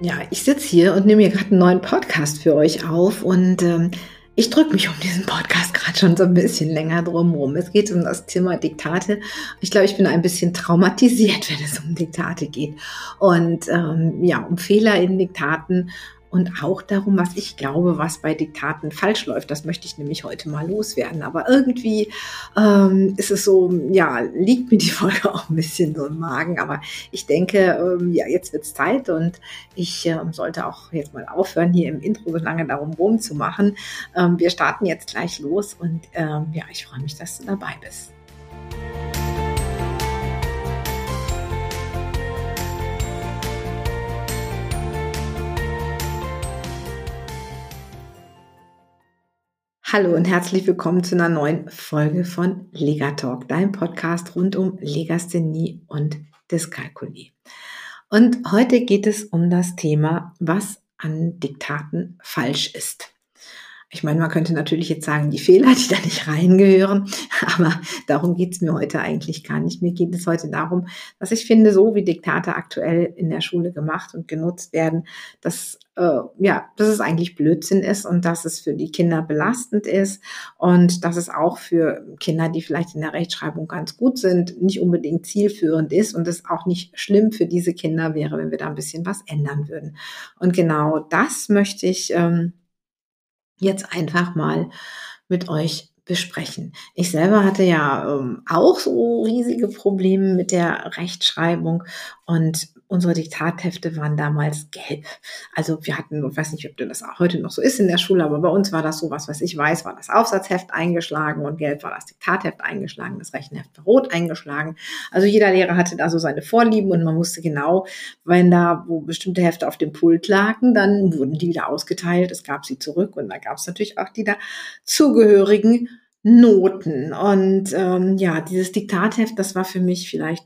Ja, ich sitze hier und nehme mir gerade einen neuen Podcast für euch auf und ähm, ich drücke mich um diesen Podcast gerade schon so ein bisschen länger drumherum. Es geht um das Thema Diktate. Ich glaube, ich bin ein bisschen traumatisiert, wenn es um Diktate geht. Und ähm, ja, um Fehler in Diktaten und auch darum, was ich glaube, was bei Diktaten falsch läuft. Das möchte ich nämlich heute mal loswerden. Aber irgendwie ähm, ist es so, ja, liegt mir die Folge auch ein bisschen so im Magen. Aber ich denke, ähm, ja, jetzt wird's Zeit und ich ähm, sollte auch jetzt mal aufhören, hier im Intro so lange darum rumzumachen. Ähm, wir starten jetzt gleich los und ähm, ja, ich freue mich, dass du dabei bist. Hallo und herzlich willkommen zu einer neuen Folge von Legatalk, deinem Podcast rund um Legasthenie und Dyskalkulie. Und heute geht es um das Thema, was an Diktaten falsch ist. Ich meine, man könnte natürlich jetzt sagen, die Fehler, die da nicht reingehören, aber darum geht es mir heute eigentlich gar nicht. Mir geht es heute darum, dass ich finde, so wie Diktate aktuell in der Schule gemacht und genutzt werden, dass äh, ja, dass es eigentlich Blödsinn ist und dass es für die Kinder belastend ist und dass es auch für Kinder, die vielleicht in der Rechtschreibung ganz gut sind, nicht unbedingt zielführend ist und es auch nicht schlimm für diese Kinder wäre, wenn wir da ein bisschen was ändern würden. Und genau das möchte ich ähm, jetzt einfach mal mit euch besprechen. Ich selber hatte ja ähm, auch so riesige Probleme mit der Rechtschreibung und unsere Diktathefte waren damals gelb. Also wir hatten, ich weiß nicht, ob das auch heute noch so ist in der Schule, aber bei uns war das so, was was ich weiß, war das Aufsatzheft eingeschlagen und gelb war das Diktatheft eingeschlagen, das Rechenheft war rot eingeschlagen. Also jeder Lehrer hatte da so seine Vorlieben und man wusste genau, wenn da wo bestimmte Hefte auf dem Pult lagen, dann wurden die wieder ausgeteilt, es gab sie zurück und da gab es natürlich auch die dazugehörigen Noten. Und ähm, ja, dieses Diktatheft, das war für mich vielleicht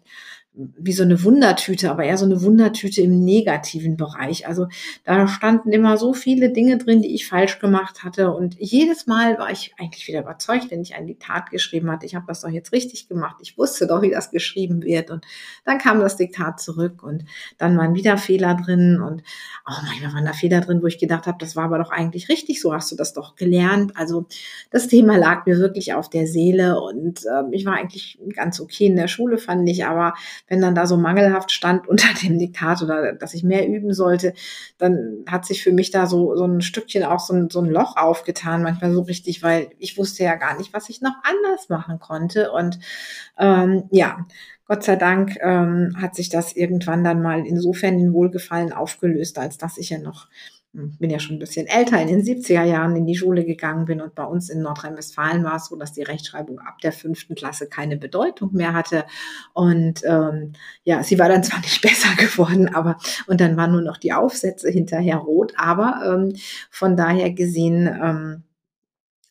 wie so eine Wundertüte, aber eher so eine Wundertüte im negativen Bereich. Also da standen immer so viele Dinge drin, die ich falsch gemacht hatte. Und jedes Mal war ich eigentlich wieder überzeugt, wenn ich ein Diktat geschrieben hatte, ich habe das doch jetzt richtig gemacht. Ich wusste doch, wie das geschrieben wird. Und dann kam das Diktat zurück und dann waren wieder Fehler drin. Und oh, manchmal waren da Fehler drin, wo ich gedacht habe, das war aber doch eigentlich richtig, so hast du das doch gelernt. Also das Thema lag mir wirklich auf der Seele und äh, ich war eigentlich ganz okay in der Schule, fand ich, aber wenn dann da so mangelhaft stand unter dem Diktat oder dass ich mehr üben sollte, dann hat sich für mich da so, so ein Stückchen auch so ein, so ein Loch aufgetan, manchmal so richtig, weil ich wusste ja gar nicht, was ich noch anders machen konnte. Und ähm, ja, Gott sei Dank ähm, hat sich das irgendwann dann mal insofern in Wohlgefallen aufgelöst, als dass ich ja noch bin ja schon ein bisschen älter, in den 70er Jahren in die Schule gegangen bin und bei uns in Nordrhein-Westfalen war es so, dass die Rechtschreibung ab der fünften Klasse keine Bedeutung mehr hatte. Und ähm, ja, sie war dann zwar nicht besser geworden, aber und dann waren nur noch die Aufsätze hinterher rot, aber ähm, von daher gesehen, ähm,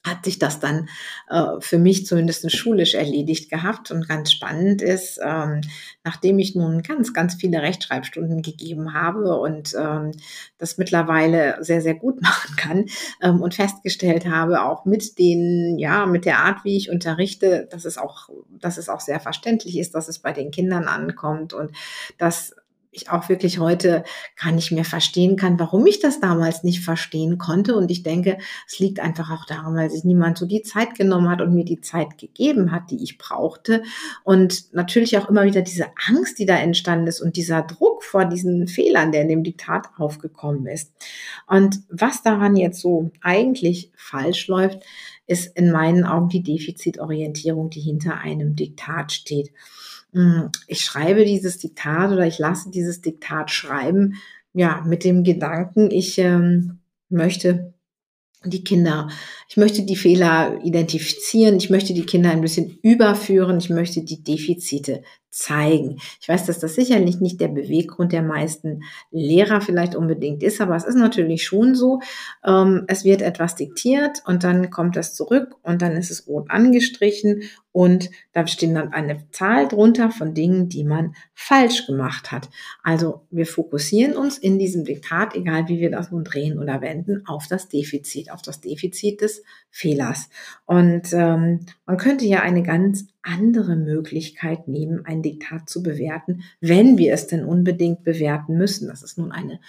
hat sich das dann äh, für mich zumindest schulisch erledigt gehabt. Und ganz spannend ist, ähm, nachdem ich nun ganz, ganz viele Rechtschreibstunden gegeben habe und ähm, das mittlerweile sehr, sehr gut machen kann ähm, und festgestellt habe, auch mit den, ja, mit der Art, wie ich unterrichte, dass es auch, dass es auch sehr verständlich ist, dass es bei den Kindern ankommt und dass ich auch wirklich heute gar nicht mehr verstehen kann, warum ich das damals nicht verstehen konnte. Und ich denke, es liegt einfach auch daran, weil sich niemand so die Zeit genommen hat und mir die Zeit gegeben hat, die ich brauchte. Und natürlich auch immer wieder diese Angst, die da entstanden ist und dieser Druck vor diesen Fehlern, der in dem Diktat aufgekommen ist. Und was daran jetzt so eigentlich falsch läuft, ist in meinen Augen die Defizitorientierung, die hinter einem Diktat steht. Hm, ich schreibe dieses Diktat oder ich lasse dieses Diktat schreiben, ja, mit dem Gedanken, ich ähm, möchte die Kinder, ich möchte die Fehler identifizieren, ich möchte die Kinder ein bisschen überführen, ich möchte die Defizite zeigen. Ich weiß, dass das sicherlich nicht der Beweggrund der meisten Lehrer vielleicht unbedingt ist, aber es ist natürlich schon so, ähm, es wird etwas diktiert und dann kommt das zurück und dann ist es rot angestrichen und da stehen dann eine Zahl drunter von Dingen, die man falsch gemacht hat. Also wir fokussieren uns in diesem Diktat, egal wie wir das nun drehen oder wenden, auf das Defizit, auf das Defizit des Fehlers. Und ähm, man könnte ja eine ganz andere Möglichkeit nehmen, ein Diktat zu bewerten, wenn wir es denn unbedingt bewerten müssen. Das ist nun eine,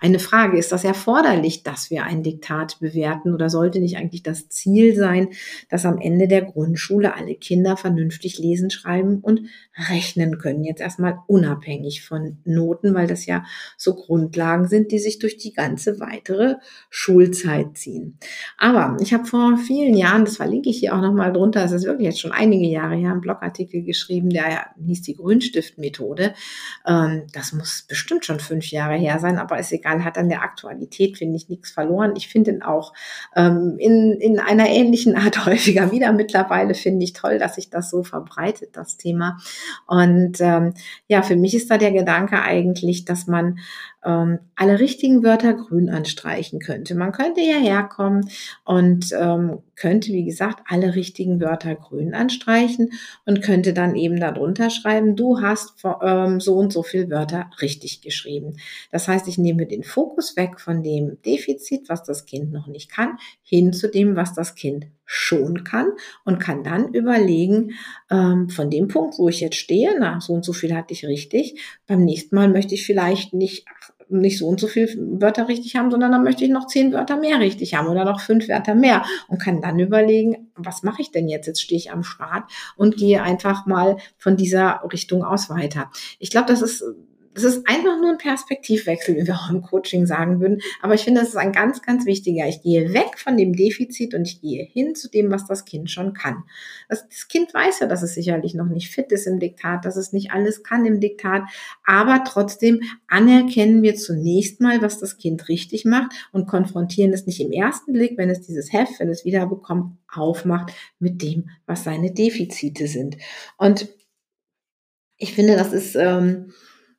eine Frage. Ist das erforderlich, dass wir ein Diktat bewerten oder sollte nicht eigentlich das Ziel sein, dass am Ende der Grundschule alle Kinder vernünftig lesen, schreiben und rechnen können? Jetzt erstmal unabhängig von Noten, weil das ja so Grundlagen sind, die sich durch die ganze weitere Schulzeit ziehen. Aber ich habe vor vielen Jahren, das verlinke ich hier auch nochmal drunter, das ist wirklich jetzt schon einige Jahre her, einen Blogartikel geschrieben, der ja hieß die Grünstiftmethode. Ähm, das muss bestimmt schon fünf Jahre her sein, aber ist egal, hat an der Aktualität, finde ich, nichts verloren. Ich finde ihn auch ähm, in, in einer ähnlichen Art häufiger wieder. Mittlerweile finde ich toll, dass sich das so verbreitet, das Thema. Und ähm, ja, für mich ist da der Gedanke eigentlich, dass man ähm, alle richtigen Wörter grün anstreichen könnte. Man könnte hierher kommen und ähm, könnte, wie gesagt, alle richtigen Wörter grün anstreichen und könnte dann eben darunter schreiben, du hast ähm, so und so viel Wörter richtig geschrieben. Das heißt, ich nehme den Fokus weg von dem Defizit, was das Kind noch nicht kann, hin zu dem, was das Kind schon kann und kann dann überlegen, ähm, von dem Punkt, wo ich jetzt stehe, na, so und so viel hatte ich richtig, beim nächsten Mal möchte ich vielleicht nicht nicht so und so viel Wörter richtig haben, sondern dann möchte ich noch zehn Wörter mehr richtig haben oder noch fünf Wörter mehr und kann dann überlegen, was mache ich denn jetzt? Jetzt stehe ich am Start und gehe einfach mal von dieser Richtung aus weiter. Ich glaube, das ist das ist einfach nur ein Perspektivwechsel, wie wir auch im Coaching sagen würden. Aber ich finde, das ist ein ganz, ganz wichtiger. Ich gehe weg von dem Defizit und ich gehe hin zu dem, was das Kind schon kann. Das, das Kind weiß ja, dass es sicherlich noch nicht fit ist im Diktat, dass es nicht alles kann im Diktat. Aber trotzdem anerkennen wir zunächst mal, was das Kind richtig macht und konfrontieren es nicht im ersten Blick, wenn es dieses Heft, wenn es wiederbekommt, aufmacht mit dem, was seine Defizite sind. Und ich finde, das ist, ähm,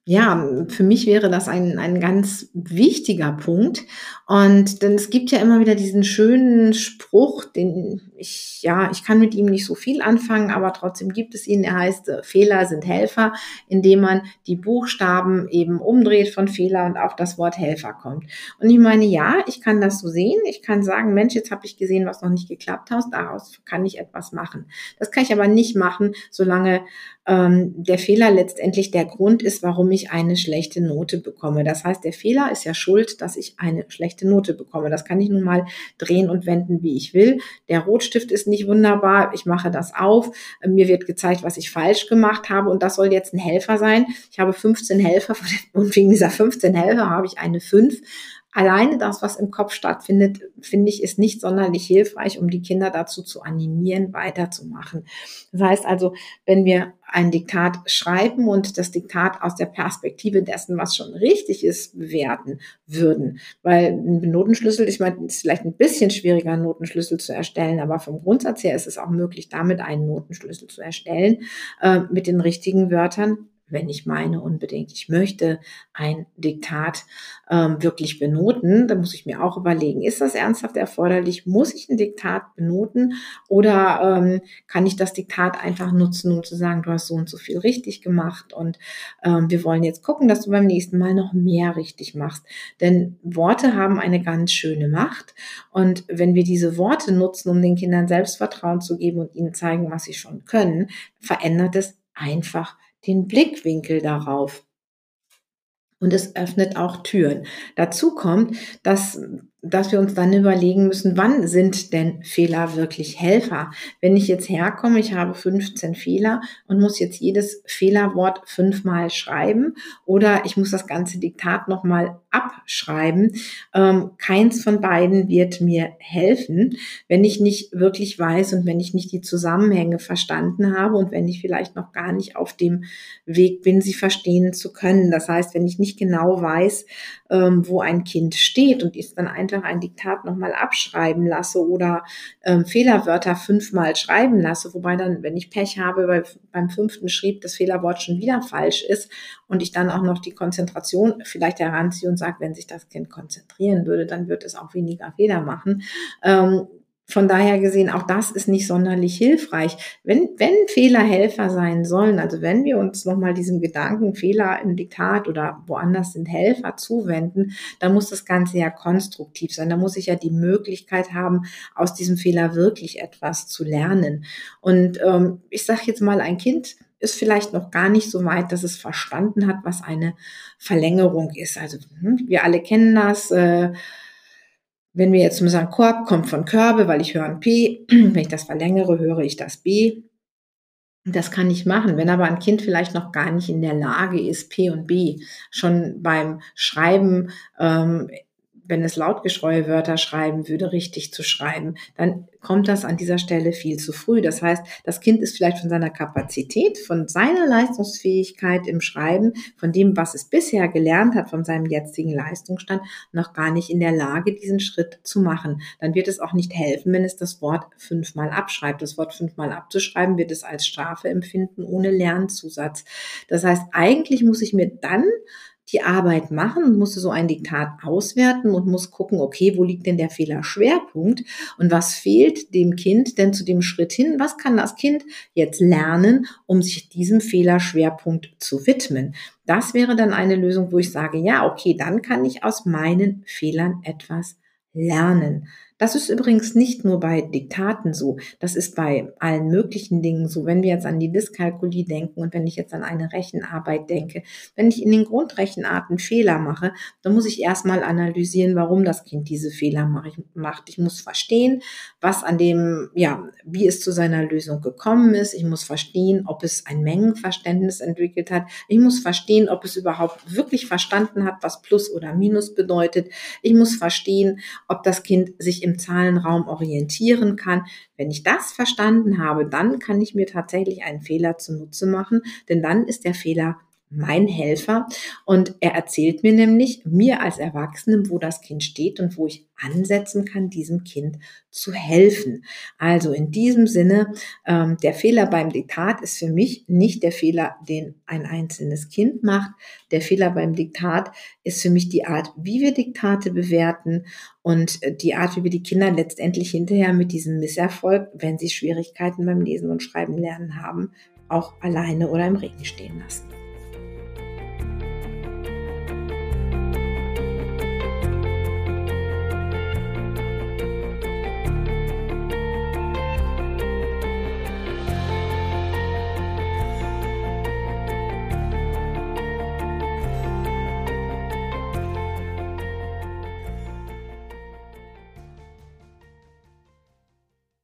ja, für mich wäre das ein, ein ganz wichtiger Punkt. Und denn es gibt ja immer wieder diesen schönen Spruch, den ich, ja, ich kann mit ihm nicht so viel anfangen, aber trotzdem gibt es ihn. Er heißt, äh, Fehler sind Helfer, indem man die Buchstaben eben umdreht von Fehler und auf das Wort Helfer kommt. Und ich meine, ja, ich kann das so sehen. Ich kann sagen, Mensch, jetzt habe ich gesehen, was noch nicht geklappt hat. Daraus kann ich etwas machen. Das kann ich aber nicht machen, solange ähm, der Fehler letztendlich der Grund ist, warum ich eine schlechte Note bekomme. Das heißt, der Fehler ist ja schuld, dass ich eine schlechte Note bekomme. Das kann ich nun mal drehen und wenden, wie ich will. Der Rotstift ist nicht wunderbar. Ich mache das auf. Mir wird gezeigt, was ich falsch gemacht habe und das soll jetzt ein Helfer sein. Ich habe 15 Helfer und wegen dieser 15 Helfer habe ich eine 5. Alleine das, was im Kopf stattfindet, finde ich, ist nicht sonderlich hilfreich, um die Kinder dazu zu animieren, weiterzumachen. Das heißt also, wenn wir ein Diktat schreiben und das Diktat aus der Perspektive dessen, was schon richtig ist, bewerten würden. Weil ein Notenschlüssel, ich meine, ist vielleicht ein bisschen schwieriger, einen Notenschlüssel zu erstellen, aber vom Grundsatz her ist es auch möglich, damit einen Notenschlüssel zu erstellen, äh, mit den richtigen Wörtern wenn ich meine unbedingt, ich möchte ein Diktat ähm, wirklich benoten, dann muss ich mir auch überlegen, ist das ernsthaft erforderlich? Muss ich ein Diktat benoten oder ähm, kann ich das Diktat einfach nutzen, um zu sagen, du hast so und so viel richtig gemacht und ähm, wir wollen jetzt gucken, dass du beim nächsten Mal noch mehr richtig machst. Denn Worte haben eine ganz schöne Macht und wenn wir diese Worte nutzen, um den Kindern Selbstvertrauen zu geben und ihnen zeigen, was sie schon können, verändert es einfach den Blickwinkel darauf. Und es öffnet auch Türen. Dazu kommt, dass dass wir uns dann überlegen müssen, wann sind denn Fehler wirklich Helfer? Wenn ich jetzt herkomme, ich habe 15 Fehler und muss jetzt jedes Fehlerwort fünfmal schreiben oder ich muss das ganze Diktat nochmal abschreiben. Ähm, keins von beiden wird mir helfen, wenn ich nicht wirklich weiß und wenn ich nicht die Zusammenhänge verstanden habe und wenn ich vielleicht noch gar nicht auf dem Weg bin, sie verstehen zu können. Das heißt, wenn ich nicht genau weiß, ähm, wo ein Kind steht und ist dann einfach ein Diktat nochmal abschreiben lasse oder ähm, Fehlerwörter fünfmal schreiben lasse, wobei dann, wenn ich Pech habe, weil beim fünften schrieb das Fehlerwort schon wieder falsch ist und ich dann auch noch die Konzentration vielleicht heranziehe und sage, wenn sich das Kind konzentrieren würde, dann wird es auch weniger Fehler machen. Ähm, von daher gesehen, auch das ist nicht sonderlich hilfreich. Wenn, wenn Fehler Helfer sein sollen, also wenn wir uns nochmal diesem Gedanken Fehler im Diktat oder woanders sind Helfer zuwenden, dann muss das Ganze ja konstruktiv sein. Da muss ich ja die Möglichkeit haben, aus diesem Fehler wirklich etwas zu lernen. Und ähm, ich sage jetzt mal, ein Kind ist vielleicht noch gar nicht so weit, dass es verstanden hat, was eine Verlängerung ist. Also hm, wir alle kennen das. Äh, wenn wir jetzt sagen, Korb kommt von Körbe, weil ich höre ein P, wenn ich das verlängere, höre ich das B. Das kann ich machen. Wenn aber ein Kind vielleicht noch gar nicht in der Lage ist, P und B schon beim Schreiben ähm, wenn es lautgeschreue Wörter schreiben würde, richtig zu schreiben, dann kommt das an dieser Stelle viel zu früh. Das heißt, das Kind ist vielleicht von seiner Kapazität, von seiner Leistungsfähigkeit im Schreiben, von dem, was es bisher gelernt hat, von seinem jetzigen Leistungsstand, noch gar nicht in der Lage, diesen Schritt zu machen. Dann wird es auch nicht helfen, wenn es das Wort fünfmal abschreibt. Das Wort fünfmal abzuschreiben wird es als Strafe empfinden, ohne Lernzusatz. Das heißt, eigentlich muss ich mir dann die Arbeit machen musste so ein Diktat auswerten und muss gucken, okay, wo liegt denn der Fehlerschwerpunkt und was fehlt dem Kind denn zu dem Schritt hin? Was kann das Kind jetzt lernen, um sich diesem Fehlerschwerpunkt zu widmen? Das wäre dann eine Lösung, wo ich sage, ja, okay, dann kann ich aus meinen Fehlern etwas lernen. Das ist übrigens nicht nur bei Diktaten so, das ist bei allen möglichen Dingen so. Wenn wir jetzt an die Dyskalkulie denken und wenn ich jetzt an eine Rechenarbeit denke, wenn ich in den Grundrechenarten Fehler mache, dann muss ich erstmal analysieren, warum das Kind diese Fehler macht. Ich muss verstehen, was an dem, ja, wie es zu seiner Lösung gekommen ist. Ich muss verstehen, ob es ein Mengenverständnis entwickelt hat. Ich muss verstehen, ob es überhaupt wirklich verstanden hat, was Plus oder Minus bedeutet. Ich muss verstehen, ob das Kind sich im Zahlenraum orientieren kann. Wenn ich das verstanden habe, dann kann ich mir tatsächlich einen Fehler zunutze machen, denn dann ist der Fehler mein Helfer und er erzählt mir nämlich, mir als Erwachsenem, wo das Kind steht und wo ich ansetzen kann, diesem Kind zu helfen. Also in diesem Sinne, ähm, der Fehler beim Diktat ist für mich nicht der Fehler, den ein einzelnes Kind macht. Der Fehler beim Diktat ist für mich die Art, wie wir Diktate bewerten und die Art, wie wir die Kinder letztendlich hinterher mit diesem Misserfolg, wenn sie Schwierigkeiten beim Lesen und Schreiben lernen haben, auch alleine oder im Regen stehen lassen.